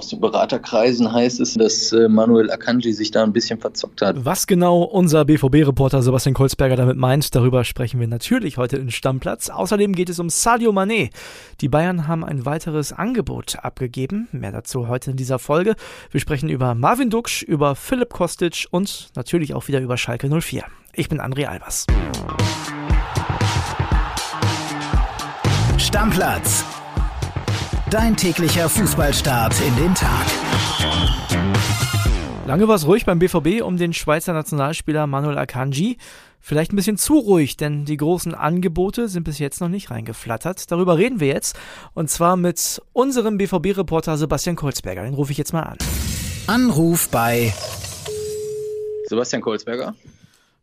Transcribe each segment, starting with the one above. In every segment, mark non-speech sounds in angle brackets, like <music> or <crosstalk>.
aus den Beraterkreisen heißt es, dass äh, Manuel Akanji sich da ein bisschen verzockt hat. Was genau unser BVB-Reporter Sebastian Kolzberger damit meint, darüber sprechen wir natürlich heute in Stammplatz. Außerdem geht es um Sadio Mané. Die Bayern haben ein weiteres Angebot abgegeben. Mehr dazu heute in dieser Folge. Wir sprechen über Marvin Duksch, über Philipp Kostic und natürlich auch wieder über Schalke 04. Ich bin André Albers. Stammplatz Dein täglicher Fußballstart in den Tag. Lange war es ruhig beim BVB um den Schweizer Nationalspieler Manuel Akanji. Vielleicht ein bisschen zu ruhig, denn die großen Angebote sind bis jetzt noch nicht reingeflattert. Darüber reden wir jetzt. Und zwar mit unserem BVB-Reporter Sebastian Kolzberger. Den rufe ich jetzt mal an. Anruf bei Sebastian Kolzberger.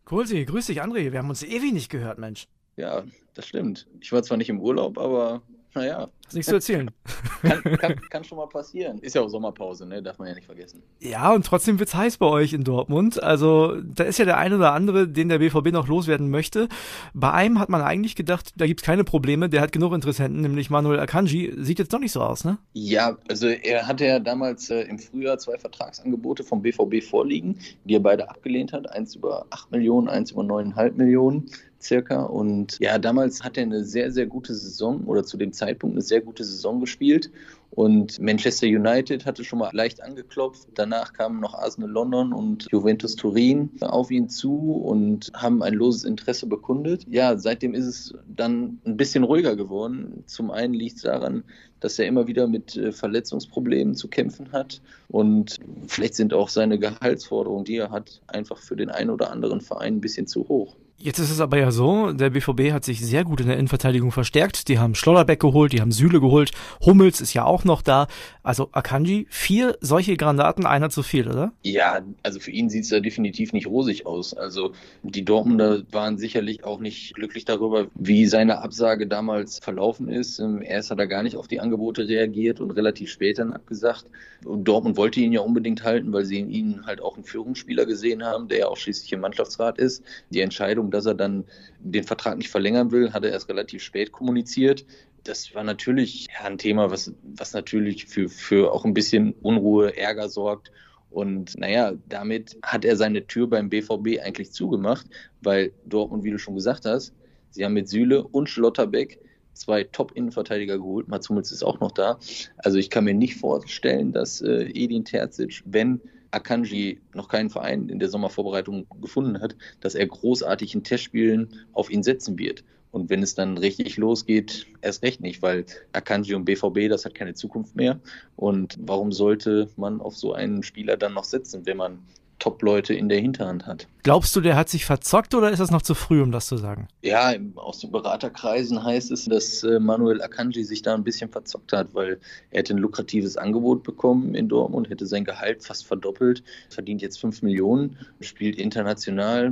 Kolsi, grüß dich, André. Wir haben uns ewig nicht gehört, Mensch. Ja, das stimmt. Ich war zwar nicht im Urlaub, aber naja. Hast nichts zu erzählen. <laughs> kann, kann, <laughs> kann, schon mal passieren. Ist ja auch Sommerpause, ne? Darf man ja nicht vergessen. Ja, und trotzdem wird's heiß bei euch in Dortmund. Also, da ist ja der eine oder andere, den der BVB noch loswerden möchte. Bei einem hat man eigentlich gedacht, da gibt's keine Probleme. Der hat genug Interessenten, nämlich Manuel Akanji. Sieht jetzt doch nicht so aus, ne? Ja, also er hatte ja damals äh, im Frühjahr zwei Vertragsangebote vom BVB vorliegen, die er beide abgelehnt hat. Eins über 8 Millionen, eins über 9,5 Millionen circa. Und ja, damals hat er eine sehr, sehr gute Saison oder zu dem Zeitpunkt eine sehr gute Saison gespielt. Und Manchester United hatte schon mal leicht angeklopft. Danach kamen noch Arsenal London und Juventus Turin auf ihn zu und haben ein loses Interesse bekundet. Ja, seitdem ist es dann ein bisschen ruhiger geworden. Zum einen liegt es daran, dass er immer wieder mit äh, Verletzungsproblemen zu kämpfen hat. Und vielleicht sind auch seine Gehaltsforderungen, die er hat, einfach für den einen oder anderen Verein ein bisschen zu hoch. Jetzt ist es aber ja so, der BVB hat sich sehr gut in der Innenverteidigung verstärkt. Die haben Schlotterbeck geholt, die haben Süle geholt, Hummels ist ja auch noch da. Also Akanji, vier solche Granaten, einer zu viel, oder? Ja, also für ihn sieht es ja definitiv nicht rosig aus. Also die Dortmunder waren sicherlich auch nicht glücklich darüber, wie seine Absage damals verlaufen ist. Ähm, erst hat er gar nicht auf die Angebote reagiert und relativ spät dann abgesagt. Und Dortmund wollte ihn ja unbedingt halten, weil sie in ihm halt auch einen Führungsspieler gesehen haben, der ja auch schließlich im Mannschaftsrat ist. Die Entscheidung Entscheidung, dass er dann den Vertrag nicht verlängern will, hat er erst relativ spät kommuniziert. Das war natürlich ein Thema, was, was natürlich für, für auch ein bisschen Unruhe, Ärger sorgt. Und naja, damit hat er seine Tür beim BVB eigentlich zugemacht, weil Dortmund, wie du schon gesagt hast, sie haben mit Süle und Schlotterbeck zwei Top-Innenverteidiger geholt. Mats Hummels ist auch noch da. Also ich kann mir nicht vorstellen, dass äh, Edin Terzic, wenn Akanji noch keinen Verein in der Sommervorbereitung gefunden hat, dass er großartig in Testspielen auf ihn setzen wird. Und wenn es dann richtig losgeht, erst recht nicht, weil Akanji und BVB, das hat keine Zukunft mehr. Und warum sollte man auf so einen Spieler dann noch setzen, wenn man Top-Leute in der Hinterhand hat. Glaubst du, der hat sich verzockt oder ist das noch zu früh, um das zu sagen? Ja, aus den Beraterkreisen heißt es, dass äh, Manuel Akanji sich da ein bisschen verzockt hat, weil er hätte ein lukratives Angebot bekommen in Dortmund, hätte sein Gehalt fast verdoppelt, verdient jetzt 5 Millionen, spielt international,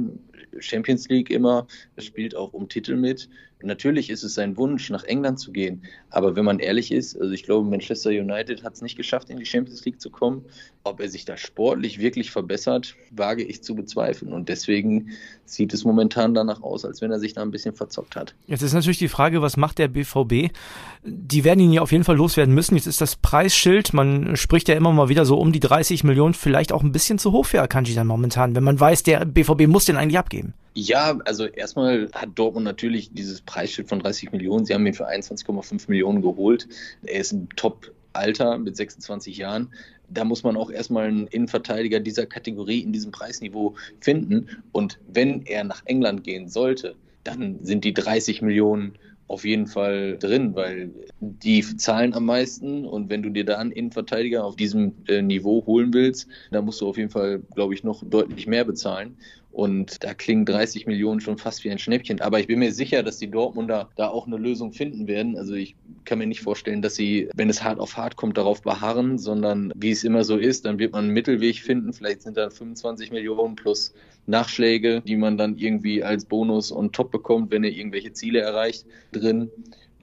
Champions League immer, spielt auch um Titel mit. Natürlich ist es sein Wunsch, nach England zu gehen. Aber wenn man ehrlich ist, also ich glaube, Manchester United hat es nicht geschafft, in die Champions League zu kommen. Ob er sich da sportlich wirklich verbessert, wage ich zu bezweifeln. Und deswegen sieht es momentan danach aus, als wenn er sich da ein bisschen verzockt hat. Jetzt ist natürlich die Frage, was macht der BVB? Die werden ihn ja auf jeden Fall loswerden müssen. Jetzt ist das Preisschild, man spricht ja immer mal wieder so um die 30 Millionen, vielleicht auch ein bisschen zu hoch für Akanji dann momentan, wenn man weiß, der BVB muss den eigentlich abgeben. Ja, also erstmal hat Dortmund natürlich dieses Preisschild von 30 Millionen. Sie haben ihn für 21,5 Millionen geholt. Er ist ein Top-Alter mit 26 Jahren. Da muss man auch erstmal einen Innenverteidiger dieser Kategorie in diesem Preisniveau finden. Und wenn er nach England gehen sollte, dann sind die 30 Millionen auf jeden Fall drin, weil die zahlen am meisten und wenn du dir da einen Innenverteidiger auf diesem äh, Niveau holen willst, dann musst du auf jeden Fall, glaube ich, noch deutlich mehr bezahlen. Und da klingen 30 Millionen schon fast wie ein Schnäppchen. Aber ich bin mir sicher, dass die Dortmunder da auch eine Lösung finden werden. Also ich kann mir nicht vorstellen, dass sie, wenn es hart auf hart kommt, darauf beharren, sondern wie es immer so ist, dann wird man einen Mittelweg finden. Vielleicht sind da 25 Millionen plus Nachschläge, die man dann irgendwie als Bonus und top bekommt, wenn er irgendwelche Ziele erreicht, drin.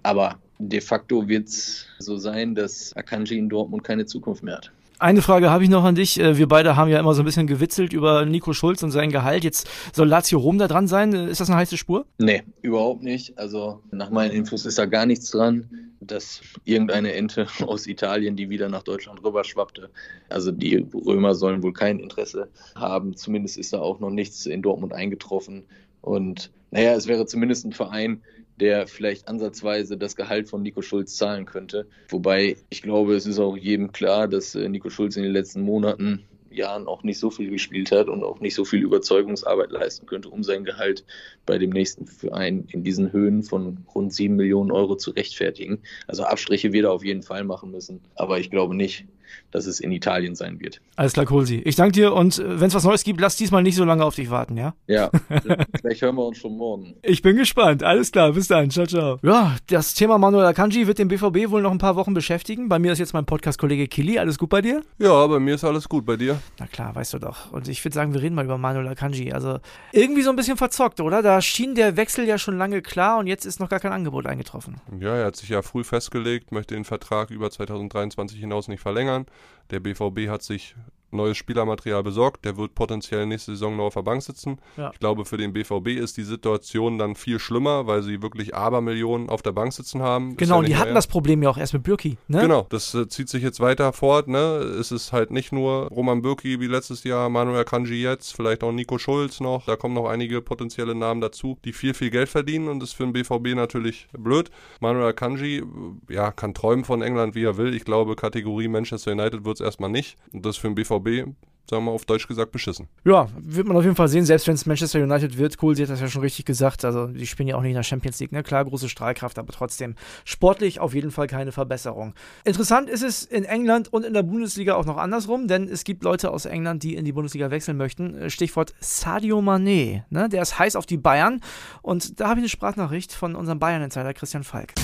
Aber de facto wird es so sein, dass Akanji in Dortmund keine Zukunft mehr hat. Eine Frage habe ich noch an dich. Äh, wir beide haben ja immer so ein bisschen gewitzelt über Nico Schulz und sein Gehalt. Jetzt soll Lazio Rom da dran sein. Ist das eine heiße Spur? Nee, überhaupt nicht. Also nach meinen Infos ist da gar nichts dran, dass irgendeine Ente <laughs> aus Italien, die wieder nach Deutschland rüberschwappte. Also die Römer sollen wohl kein Interesse haben. Zumindest ist da auch noch nichts in Dortmund eingetroffen. Und naja, es wäre zumindest ein Verein, der vielleicht ansatzweise das Gehalt von Nico Schulz zahlen könnte. Wobei ich glaube, es ist auch jedem klar, dass äh, Nico Schulz in den letzten Monaten Jahren auch nicht so viel gespielt hat und auch nicht so viel Überzeugungsarbeit leisten könnte, um sein Gehalt bei dem nächsten Verein in diesen Höhen von rund sieben Millionen Euro zu rechtfertigen. Also Abstriche wird er auf jeden Fall machen müssen, aber ich glaube nicht, dass es in Italien sein wird. Alles klar, Kohlsi. Ich danke dir und äh, wenn es was Neues gibt, lass diesmal nicht so lange auf dich warten, ja? Ja, <laughs> vielleicht hören wir uns schon morgen. Ich bin gespannt. Alles klar, bis dann. Ciao, ciao. Ja, das Thema Manuel Akanji wird den BVB wohl noch ein paar Wochen beschäftigen. Bei mir ist jetzt mein Podcast-Kollege Kili. Alles gut bei dir? Ja, bei mir ist alles gut. Bei dir? Na klar, weißt du doch. Und ich würde sagen, wir reden mal über Manuel Akanji. Also irgendwie so ein bisschen verzockt, oder? Da schien der Wechsel ja schon lange klar und jetzt ist noch gar kein Angebot eingetroffen. Ja, er hat sich ja früh festgelegt, möchte den Vertrag über 2023 hinaus nicht verlängern. Der BVB hat sich neues Spielermaterial besorgt. Der wird potenziell nächste Saison noch auf der Bank sitzen. Ja. Ich glaube, für den BVB ist die Situation dann viel schlimmer, weil sie wirklich Abermillionen auf der Bank sitzen haben. Genau, ja und die hatten das Problem ja auch erst mit Bürki. Ne? Genau, das äh, zieht sich jetzt weiter fort. Ne? Es ist halt nicht nur Roman Bürki wie letztes Jahr, Manuel Kanji jetzt, vielleicht auch Nico Schulz noch. Da kommen noch einige potenzielle Namen dazu, die viel, viel Geld verdienen und das ist für den BVB natürlich blöd. Manuel Kanji, äh, ja, kann träumen von England, wie er will. Ich glaube, Kategorie Manchester United wird es erstmal nicht. Und das für den BVB BVB, sagen wir mal auf Deutsch gesagt, beschissen. Ja, wird man auf jeden Fall sehen, selbst wenn es Manchester United wird. Cool, sie hat das ja schon richtig gesagt. Also, die spielen ja auch nicht in der Champions League. Ne? Klar, große Strahlkraft, aber trotzdem sportlich auf jeden Fall keine Verbesserung. Interessant ist es in England und in der Bundesliga auch noch andersrum, denn es gibt Leute aus England, die in die Bundesliga wechseln möchten. Stichwort Sadio Mané. Ne? Der ist heiß auf die Bayern. Und da habe ich eine Sprachnachricht von unserem Bayern-Insider Christian Falk.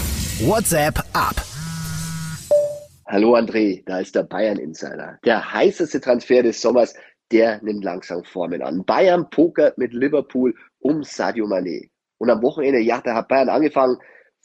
WhatsApp ab. Hallo André, da ist der Bayern Insider. Der heißeste Transfer des Sommers, der nimmt langsam Formen an. Bayern pokert mit Liverpool um Sadio Mané. Und am Wochenende, ja, da hat Bayern angefangen,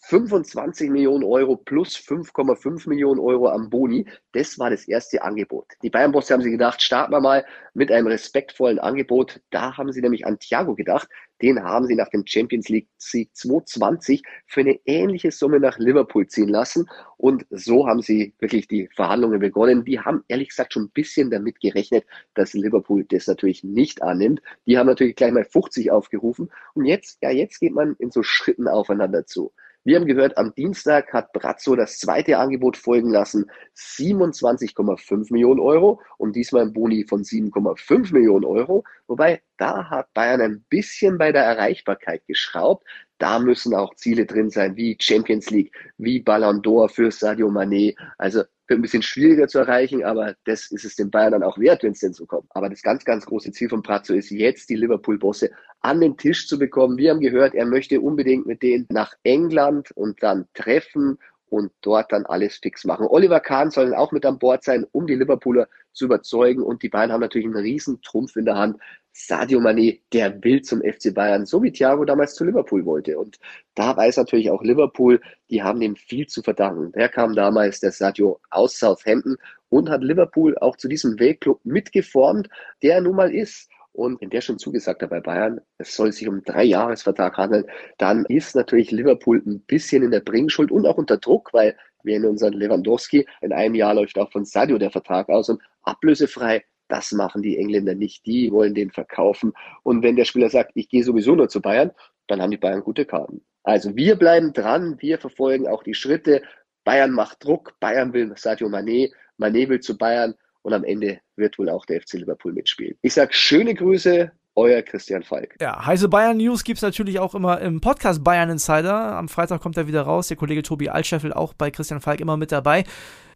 25 Millionen Euro plus 5,5 Millionen Euro am Boni. Das war das erste Angebot. Die Bayern-Bosse haben sich gedacht, starten wir mal mit einem respektvollen Angebot. Da haben sie nämlich an Thiago gedacht. Den haben sie nach dem Champions League Sieg 2020 für eine ähnliche Summe nach Liverpool ziehen lassen. Und so haben sie wirklich die Verhandlungen begonnen. Die haben ehrlich gesagt schon ein bisschen damit gerechnet, dass Liverpool das natürlich nicht annimmt. Die haben natürlich gleich mal 50 aufgerufen. Und jetzt, ja, jetzt geht man in so Schritten aufeinander zu. Wir haben gehört, am Dienstag hat Brazzo das zweite Angebot folgen lassen, 27,5 Millionen Euro und diesmal ein Boni von 7,5 Millionen Euro. Wobei, da hat Bayern ein bisschen bei der Erreichbarkeit geschraubt. Da müssen auch Ziele drin sein, wie Champions League, wie Ballon d'Or für Sadio Mané. Also wird ein bisschen schwieriger zu erreichen, aber das ist es den Bayern dann auch wert, wenn es denn so kommt. Aber das ganz, ganz große Ziel von Prazzo ist jetzt, die Liverpool-Bosse an den Tisch zu bekommen. Wir haben gehört, er möchte unbedingt mit denen nach England und dann treffen und dort dann alles fix machen. Oliver Kahn soll auch mit an Bord sein, um die Liverpooler zu überzeugen. Und die Bayern haben natürlich einen riesen Trumpf in der Hand. Sadio Mané, der will zum FC Bayern, so wie Thiago damals zu Liverpool wollte. Und da weiß natürlich auch Liverpool, die haben dem viel zu verdanken. Der kam damals, der Sadio, aus Southampton und hat Liverpool auch zu diesem Weltclub mitgeformt, der er nun mal ist und wenn der schon zugesagt hat bei Bayern, es soll sich um einen Dreijahresvertrag handeln, dann ist natürlich Liverpool ein bisschen in der Bringschuld und auch unter Druck, weil wir in unseren Lewandowski, in einem Jahr läuft auch von Sadio der Vertrag aus und ablösefrei, das machen die Engländer nicht. Die wollen den verkaufen. Und wenn der Spieler sagt, ich gehe sowieso nur zu Bayern, dann haben die Bayern gute Karten. Also wir bleiben dran, wir verfolgen auch die Schritte. Bayern macht Druck, Bayern will Sadio Mané, Mané will zu Bayern und am Ende wird wohl auch der FC Liverpool mitspielen. Ich sage schöne Grüße, euer Christian Falk. Ja, heiße Bayern News gibt es natürlich auch immer im Podcast Bayern Insider. Am Freitag kommt er wieder raus. Der Kollege Tobi Altscheffel auch bei Christian Falk immer mit dabei.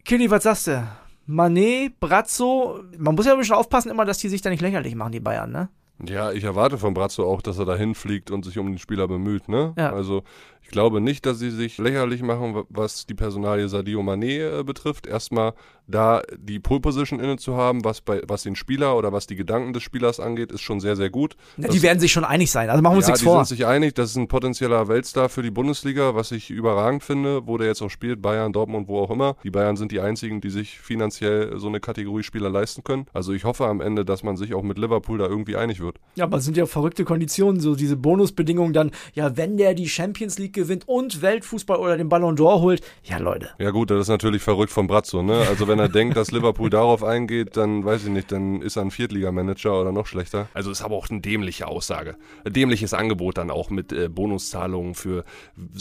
Kili, was sagst du? Manet, Brazzo, man muss ja ein bisschen aufpassen immer, dass die sich da nicht lächerlich machen, die Bayern, ne? Ja, ich erwarte von Brazzo auch, dass er da hinfliegt und sich um den Spieler bemüht, ne? Ja. Also Ich glaube nicht, dass sie sich lächerlich machen, was die Personalie Sadio Mané äh, betrifft. Erstmal da die Pole Position inne zu haben, was bei was den Spieler oder was die Gedanken des Spielers angeht, ist schon sehr sehr gut. Ja, die werden sich schon einig sein. Also machen wir uns ja, nichts die vor. sind sich einig, das ist ein potenzieller Weltstar für die Bundesliga, was ich überragend finde, wo der jetzt auch spielt, Bayern, Dortmund, wo auch immer. Die Bayern sind die einzigen, die sich finanziell so eine Kategorie Spieler leisten können. Also ich hoffe am Ende, dass man sich auch mit Liverpool da irgendwie einig wird. Ja, aber es sind ja verrückte Konditionen, so diese Bonusbedingungen dann, ja, wenn der die Champions League gewinnt und Weltfußball oder den Ballon d'Or holt, ja Leute. Ja gut, das ist natürlich verrückt vom Brazzo, ne? Also wenn er denkt, dass Liverpool darauf eingeht, dann weiß ich nicht, dann ist er ein Viertligamanager oder noch schlechter. Also ist aber auch eine dämliche Aussage. Ein dämliches Angebot dann auch mit äh, Bonuszahlungen für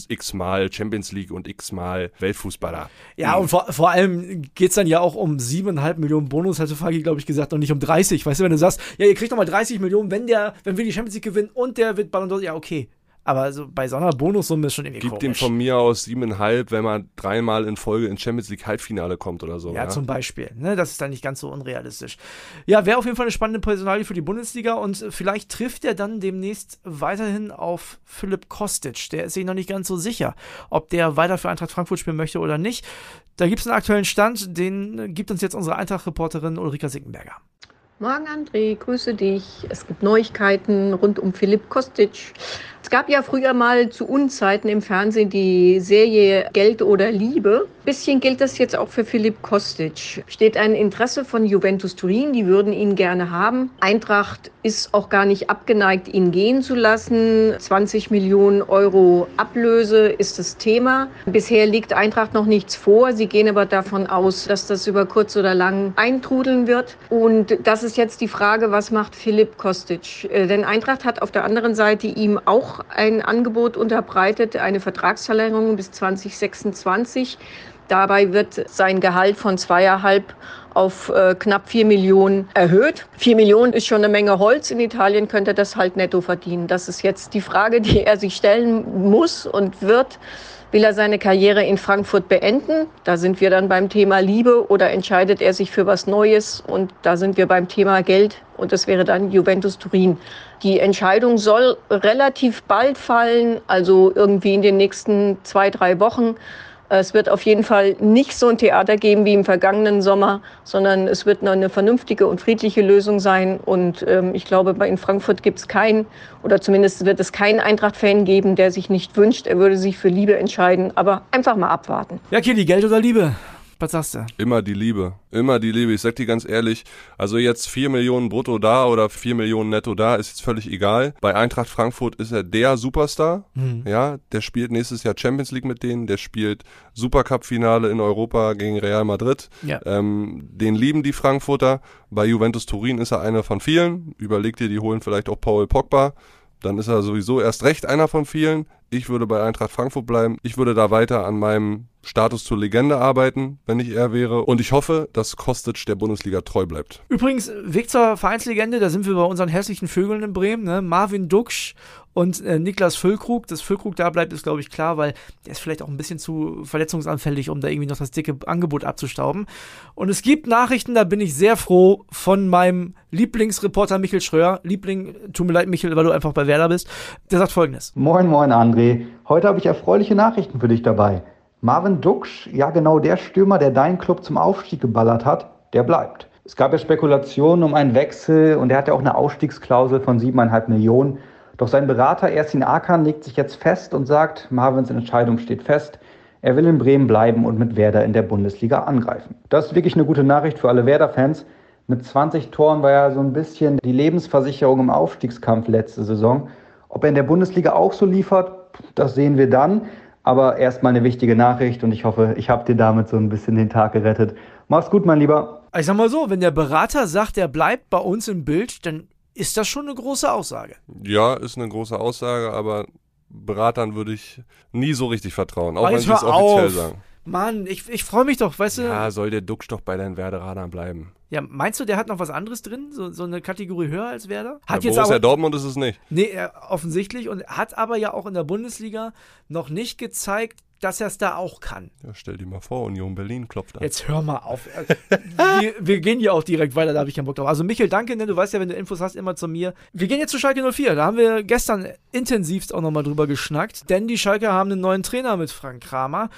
x-mal Champions League und x-mal Weltfußballer. Ja, und vor, vor allem geht es dann ja auch um siebeneinhalb Millionen Bonus, hatte Fagi, glaube ich, gesagt, und nicht um 30. Weißt du, wenn du sagst, ja, ihr kriegt doch mal 30 Millionen, wenn der, wenn wir die Champions League gewinnen und der wird Ballon d'Or, ja, okay. Aber so bei so einer Bonussumme ist schon irgendwie Gibt komisch. ihm von mir aus siebeneinhalb, wenn man dreimal in Folge ins Champions League Halbfinale kommt oder so. Ja, Ja, zum Beispiel. Ne? Das ist dann nicht ganz so unrealistisch. Ja, wäre auf jeden Fall eine spannende Personalie für die Bundesliga und vielleicht trifft er dann demnächst weiterhin auf Philipp Kostic. Der ist sich noch nicht ganz so sicher, ob der weiter für Eintracht Frankfurt spielen möchte oder nicht. Da gibt es einen aktuellen Stand, den gibt uns jetzt unsere Eintracht-Reporterin Ulrika Sickenberger. Morgen, André, grüße dich. Es gibt Neuigkeiten rund um Philipp Kostic. Es gab ja früher mal zu Unzeiten im Fernsehen die Serie Geld oder Liebe. Bisschen gilt das jetzt auch für Philipp Kostic. Steht ein Interesse von Juventus Turin, die würden ihn gerne haben. Eintracht ist auch gar nicht abgeneigt, ihn gehen zu lassen. 20 Millionen Euro Ablöse ist das Thema. Bisher liegt Eintracht noch nichts vor. Sie gehen aber davon aus, dass das über kurz oder lang eintrudeln wird. Und das ist jetzt die Frage, was macht Philipp Kostic? Äh, Denn Eintracht hat auf der anderen Seite ihm auch ein Angebot unterbreitet, eine Vertragsverlängerung bis 2026. Dabei wird sein Gehalt von zweieinhalb auf äh, knapp vier Millionen erhöht. Vier Millionen ist schon eine Menge Holz. In Italien könnte er das halt netto verdienen. Das ist jetzt die Frage, die er sich stellen muss und wird. Will er seine Karriere in Frankfurt beenden? Da sind wir dann beim Thema Liebe oder entscheidet er sich für was Neues? Und da sind wir beim Thema Geld und das wäre dann Juventus Turin. Die Entscheidung soll relativ bald fallen, also irgendwie in den nächsten zwei, drei Wochen. Es wird auf jeden Fall nicht so ein Theater geben wie im vergangenen Sommer, sondern es wird eine vernünftige und friedliche Lösung sein. Und ähm, ich glaube, in Frankfurt gibt es keinen, oder zumindest wird es keinen Eintracht-Fan geben, der sich nicht wünscht, er würde sich für Liebe entscheiden. Aber einfach mal abwarten. Ja, Kili, Geld oder Liebe? Was sagst du? Immer die Liebe. Immer die Liebe. Ich sag dir ganz ehrlich, also jetzt 4 Millionen brutto da oder 4 Millionen netto da, ist jetzt völlig egal. Bei Eintracht Frankfurt ist er der Superstar. Mhm. Ja, der spielt nächstes Jahr Champions League mit denen, der spielt Supercup-Finale in Europa gegen Real Madrid. Ja. Ähm, den lieben die Frankfurter. Bei Juventus Turin ist er einer von vielen. Überleg dir, die holen vielleicht auch Paul Pogba. Dann ist er sowieso erst recht einer von vielen. Ich würde bei Eintracht Frankfurt bleiben. Ich würde da weiter an meinem Status zur Legende arbeiten, wenn ich er wäre. Und ich hoffe, dass Kostic der Bundesliga treu bleibt. Übrigens, Weg zur Vereinslegende, da sind wir bei unseren hässlichen Vögeln in Bremen, ne? Marvin Duksch und äh, Niklas Füllkrug. Dass Füllkrug da bleibt, ist, glaube ich, klar, weil der ist vielleicht auch ein bisschen zu verletzungsanfällig, um da irgendwie noch das dicke Angebot abzustauben. Und es gibt Nachrichten, da bin ich sehr froh, von meinem Lieblingsreporter Michel Schröer. Liebling, tut mir leid, Michel, weil du einfach bei Werder bist. Der sagt folgendes. Moin, moin, André. Heute habe ich erfreuliche Nachrichten für dich dabei. Marvin Duksch, ja genau der Stürmer, der deinen Club zum Aufstieg geballert hat, der bleibt. Es gab ja Spekulationen um einen Wechsel und er hat ja auch eine Ausstiegsklausel von 7,5 Millionen. Doch sein Berater Ersin Akan legt sich jetzt fest und sagt, Marvins Entscheidung steht fest. Er will in Bremen bleiben und mit Werder in der Bundesliga angreifen. Das ist wirklich eine gute Nachricht für alle Werder-Fans. Mit 20 Toren war er so ein bisschen die Lebensversicherung im Aufstiegskampf letzte Saison. Ob er in der Bundesliga auch so liefert, das sehen wir dann. Aber erstmal eine wichtige Nachricht und ich hoffe, ich habe dir damit so ein bisschen den Tag gerettet. Mach's gut, mein Lieber. Ich sag mal so, wenn der Berater sagt, er bleibt bei uns im Bild, dann ist das schon eine große Aussage. Ja, ist eine große Aussage, aber Beratern würde ich nie so richtig vertrauen, auch Aber wenn sie es offiziell auf. sagen. Mann, ich, ich freue mich doch, weißt du? Ja, soll der Duxch doch bei deinen Werderadern bleiben. Ja, meinst du, der hat noch was anderes drin? So, so eine Kategorie höher als Werder? Hat Bei jetzt Borussia aber, Dortmund ist es nicht. Nee, er, offensichtlich. Und hat aber ja auch in der Bundesliga noch nicht gezeigt, dass er es da auch kann. Ja, stell dir mal vor, Union Berlin klopft an. Jetzt hör mal auf. wir, wir, gehen ja auch direkt weiter, da habe ich keinen Bock drauf. Also Michael, danke, ne? du weißt ja, wenn du Infos hast, immer zu mir. Wir gehen jetzt zu Schalke 04. Da haben wir gestern intensivst auch nochmal drüber geschnackt, denn die Schalke haben einen neuen Trainer mit Frank Kramer.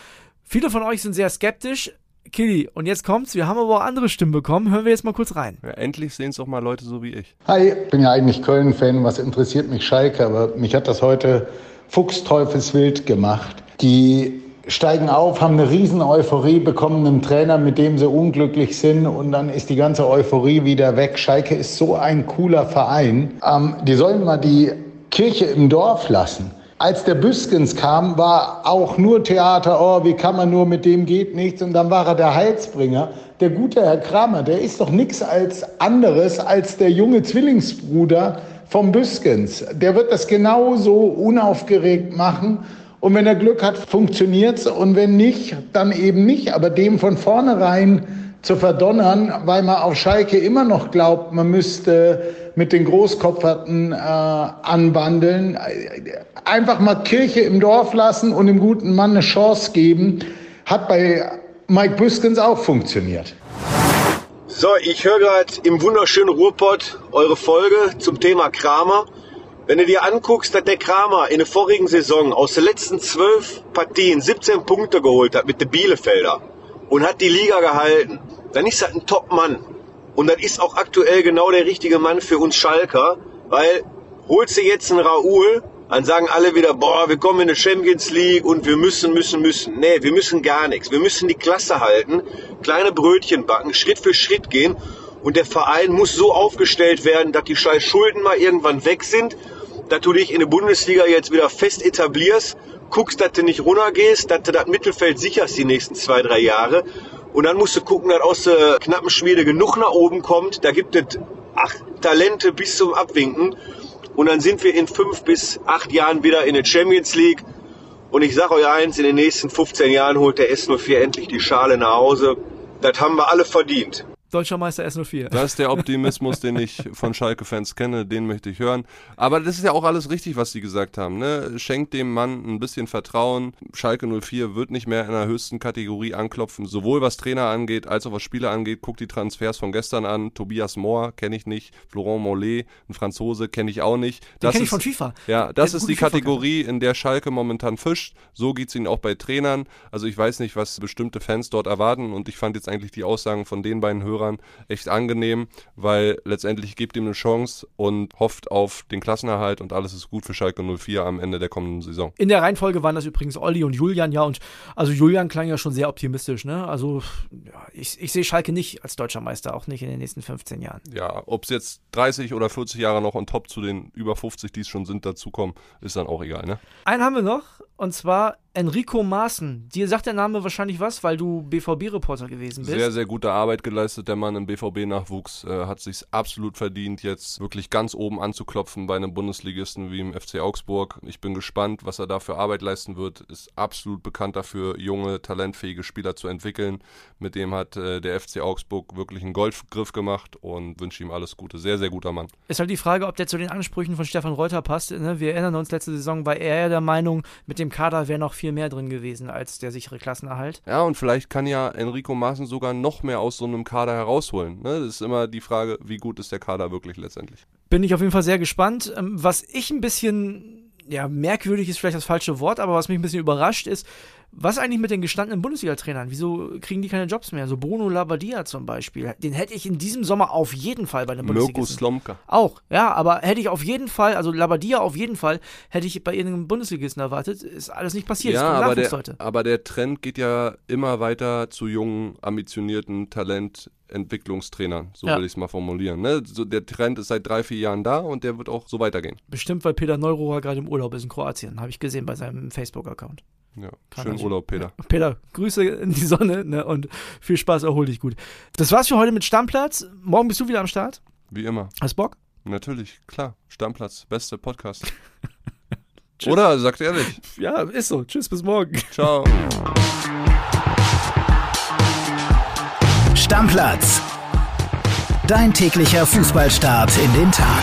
Viele von euch sind sehr skeptisch. Kili, und jetzt kommt's, wir haben aber auch andere Stimmen bekommen. Hören wir jetzt mal kurz rein. Ja, endlich sehen es auch mal Leute so wie ich. Hi, ich bin ja eigentlich Köln-Fan, was interessiert mich Schalke, aber mich hat das heute fuchsteufelswild gemacht. Die steigen auf, haben eine riesen Euphorie, bekommen einen Trainer, mit dem sie unglücklich sind und dann ist die ganze Euphorie wieder weg. Schalke ist so ein cooler Verein. Ähm, die sollen mal die Kirche im Dorf lassen. Als der Büskens kam, war auch nur Theater, oh, wie kann man nur, mit dem geht nichts. Und dann war er der Heilsbringer. Der gute Herr Kramer, der ist doch nichts als anderes als der junge Zwillingsbruder vom Büskens. Der wird das genauso unaufgeregt machen. Und wenn er Glück hat, funktioniert's. Und wenn nicht, dann eben nicht. Aber dem von vornherein zu verdonnern, weil man auf Schalke immer noch glaubt, man müsste mit den Großkopferten äh, anbandeln. Einfach mal Kirche im Dorf lassen und dem guten Mann eine Chance geben, hat bei Mike Büskens auch funktioniert. So, ich höre gerade im wunderschönen Ruhrpott eure Folge zum Thema Kramer. Wenn du dir anguckst, dass der Kramer in der vorigen Saison aus den letzten zwölf Partien 17 Punkte geholt hat mit den Bielefelder und hat die Liga gehalten, dann ist das ein Top-Mann. Und das ist auch aktuell genau der richtige Mann für uns Schalker, weil holst du jetzt einen Raoul, dann sagen alle wieder, boah, wir kommen in die Champions League und wir müssen, müssen, müssen. Nee, wir müssen gar nichts. Wir müssen die Klasse halten, kleine Brötchen backen, Schritt für Schritt gehen. Und der Verein muss so aufgestellt werden, dass die scheiß Schulden mal irgendwann weg sind, dass du dich in der Bundesliga jetzt wieder fest etablierst, guckst, dass du nicht runtergehst, dass du das Mittelfeld sicherst die nächsten zwei, drei Jahre. Und dann musst du gucken, dass aus der knappen Schmiede genug nach oben kommt. Da gibt es acht Talente bis zum Abwinken. Und dann sind wir in fünf bis acht Jahren wieder in der Champions League. Und ich sage euch eins, in den nächsten 15 Jahren holt der S04 endlich die Schale nach Hause. Das haben wir alle verdient. Deutscher Meister S04. Das ist der Optimismus, den ich von Schalke-Fans kenne, den möchte ich hören. Aber das ist ja auch alles richtig, was sie gesagt haben. Ne? Schenkt dem Mann ein bisschen Vertrauen. Schalke 04 wird nicht mehr in der höchsten Kategorie anklopfen, sowohl was Trainer angeht, als auch was Spieler angeht. Guckt die Transfers von gestern an. Tobias Mohr kenne ich nicht. Florent Mollet, ein Franzose, kenne ich auch nicht. Das kenne ich von FIFA. Ja, das ist die Kategorie, in der Schalke momentan fischt. So geht es ihnen auch bei Trainern. Also ich weiß nicht, was bestimmte Fans dort erwarten und ich fand jetzt eigentlich die Aussagen von den beiden Hörern Hörern echt angenehm, weil letztendlich gibt ihm eine Chance und hofft auf den Klassenerhalt und alles ist gut für Schalke 04 am Ende der kommenden Saison. In der Reihenfolge waren das übrigens Olli und Julian, ja, und also Julian klang ja schon sehr optimistisch, ne? Also ja, ich, ich sehe Schalke nicht als deutscher Meister, auch nicht in den nächsten 15 Jahren. Ja, ob es jetzt 30 oder 40 Jahre noch on top zu den über 50, die es schon sind, dazukommen, ist dann auch egal, ne? Einen haben wir noch, und zwar Enrico Maaßen. Dir sagt der Name wahrscheinlich was, weil du BVB-Reporter gewesen bist. Sehr, sehr gute Arbeit geleistet, der Mann im BVB-Nachwuchs. Äh, hat sich absolut verdient, jetzt wirklich ganz oben anzuklopfen bei einem Bundesligisten wie im FC Augsburg. Ich bin gespannt, was er da für Arbeit leisten wird. Ist absolut bekannt dafür, junge, talentfähige Spieler zu entwickeln. Mit dem hat äh, der FC Augsburg wirklich einen Golfgriff gemacht und wünsche ihm alles Gute. Sehr, sehr guter Mann. Ist halt die Frage, ob der zu den Ansprüchen von Stefan Reuter passt. Ne? Wir erinnern uns, letzte Saison war er ja der Meinung, mit dem Kader wäre noch viel viel mehr drin gewesen als der sichere Klassenerhalt. Ja, und vielleicht kann ja Enrico Maaßen sogar noch mehr aus so einem Kader herausholen. Ne? Das ist immer die Frage, wie gut ist der Kader wirklich letztendlich. Bin ich auf jeden Fall sehr gespannt. Ähm, was ich ein bisschen ja, merkwürdig ist vielleicht das falsche Wort, aber was mich ein bisschen überrascht ist, was eigentlich mit den gestandenen Bundesliga-Trainern? Wieso kriegen die keine Jobs mehr? So Bruno Labbadia zum Beispiel. Den hätte ich in diesem Sommer auf jeden Fall bei den Bundesliga. Mirko Slomka. Auch, ja, aber hätte ich auf jeden Fall, also Labbadia auf jeden Fall, hätte ich bei irgendeinem Bundesligisten erwartet. Ist alles nicht passiert. Ja, aber der, aber der Trend geht ja immer weiter zu jungen, ambitionierten Talent. Entwicklungstrainern, so ja. will ich es mal formulieren. Ne? So, der Trend ist seit drei, vier Jahren da und der wird auch so weitergehen. Bestimmt, weil Peter Neurohrer gerade im Urlaub ist in Kroatien, habe ich gesehen bei seinem Facebook-Account. Ja, schönen Urlaub, Peter. Ja. Peter, Grüße in die Sonne ne, und viel Spaß, erhol dich gut. Das war's für heute mit Stammplatz. Morgen bist du wieder am Start. Wie immer. Hast Bock? Natürlich, klar. Stammplatz, beste Podcast. <laughs> Oder? Sagt ehrlich. <laughs> Ja, ist so. Tschüss, bis morgen. Ciao. Stammplatz. Dein täglicher Fußballstart in den Tag.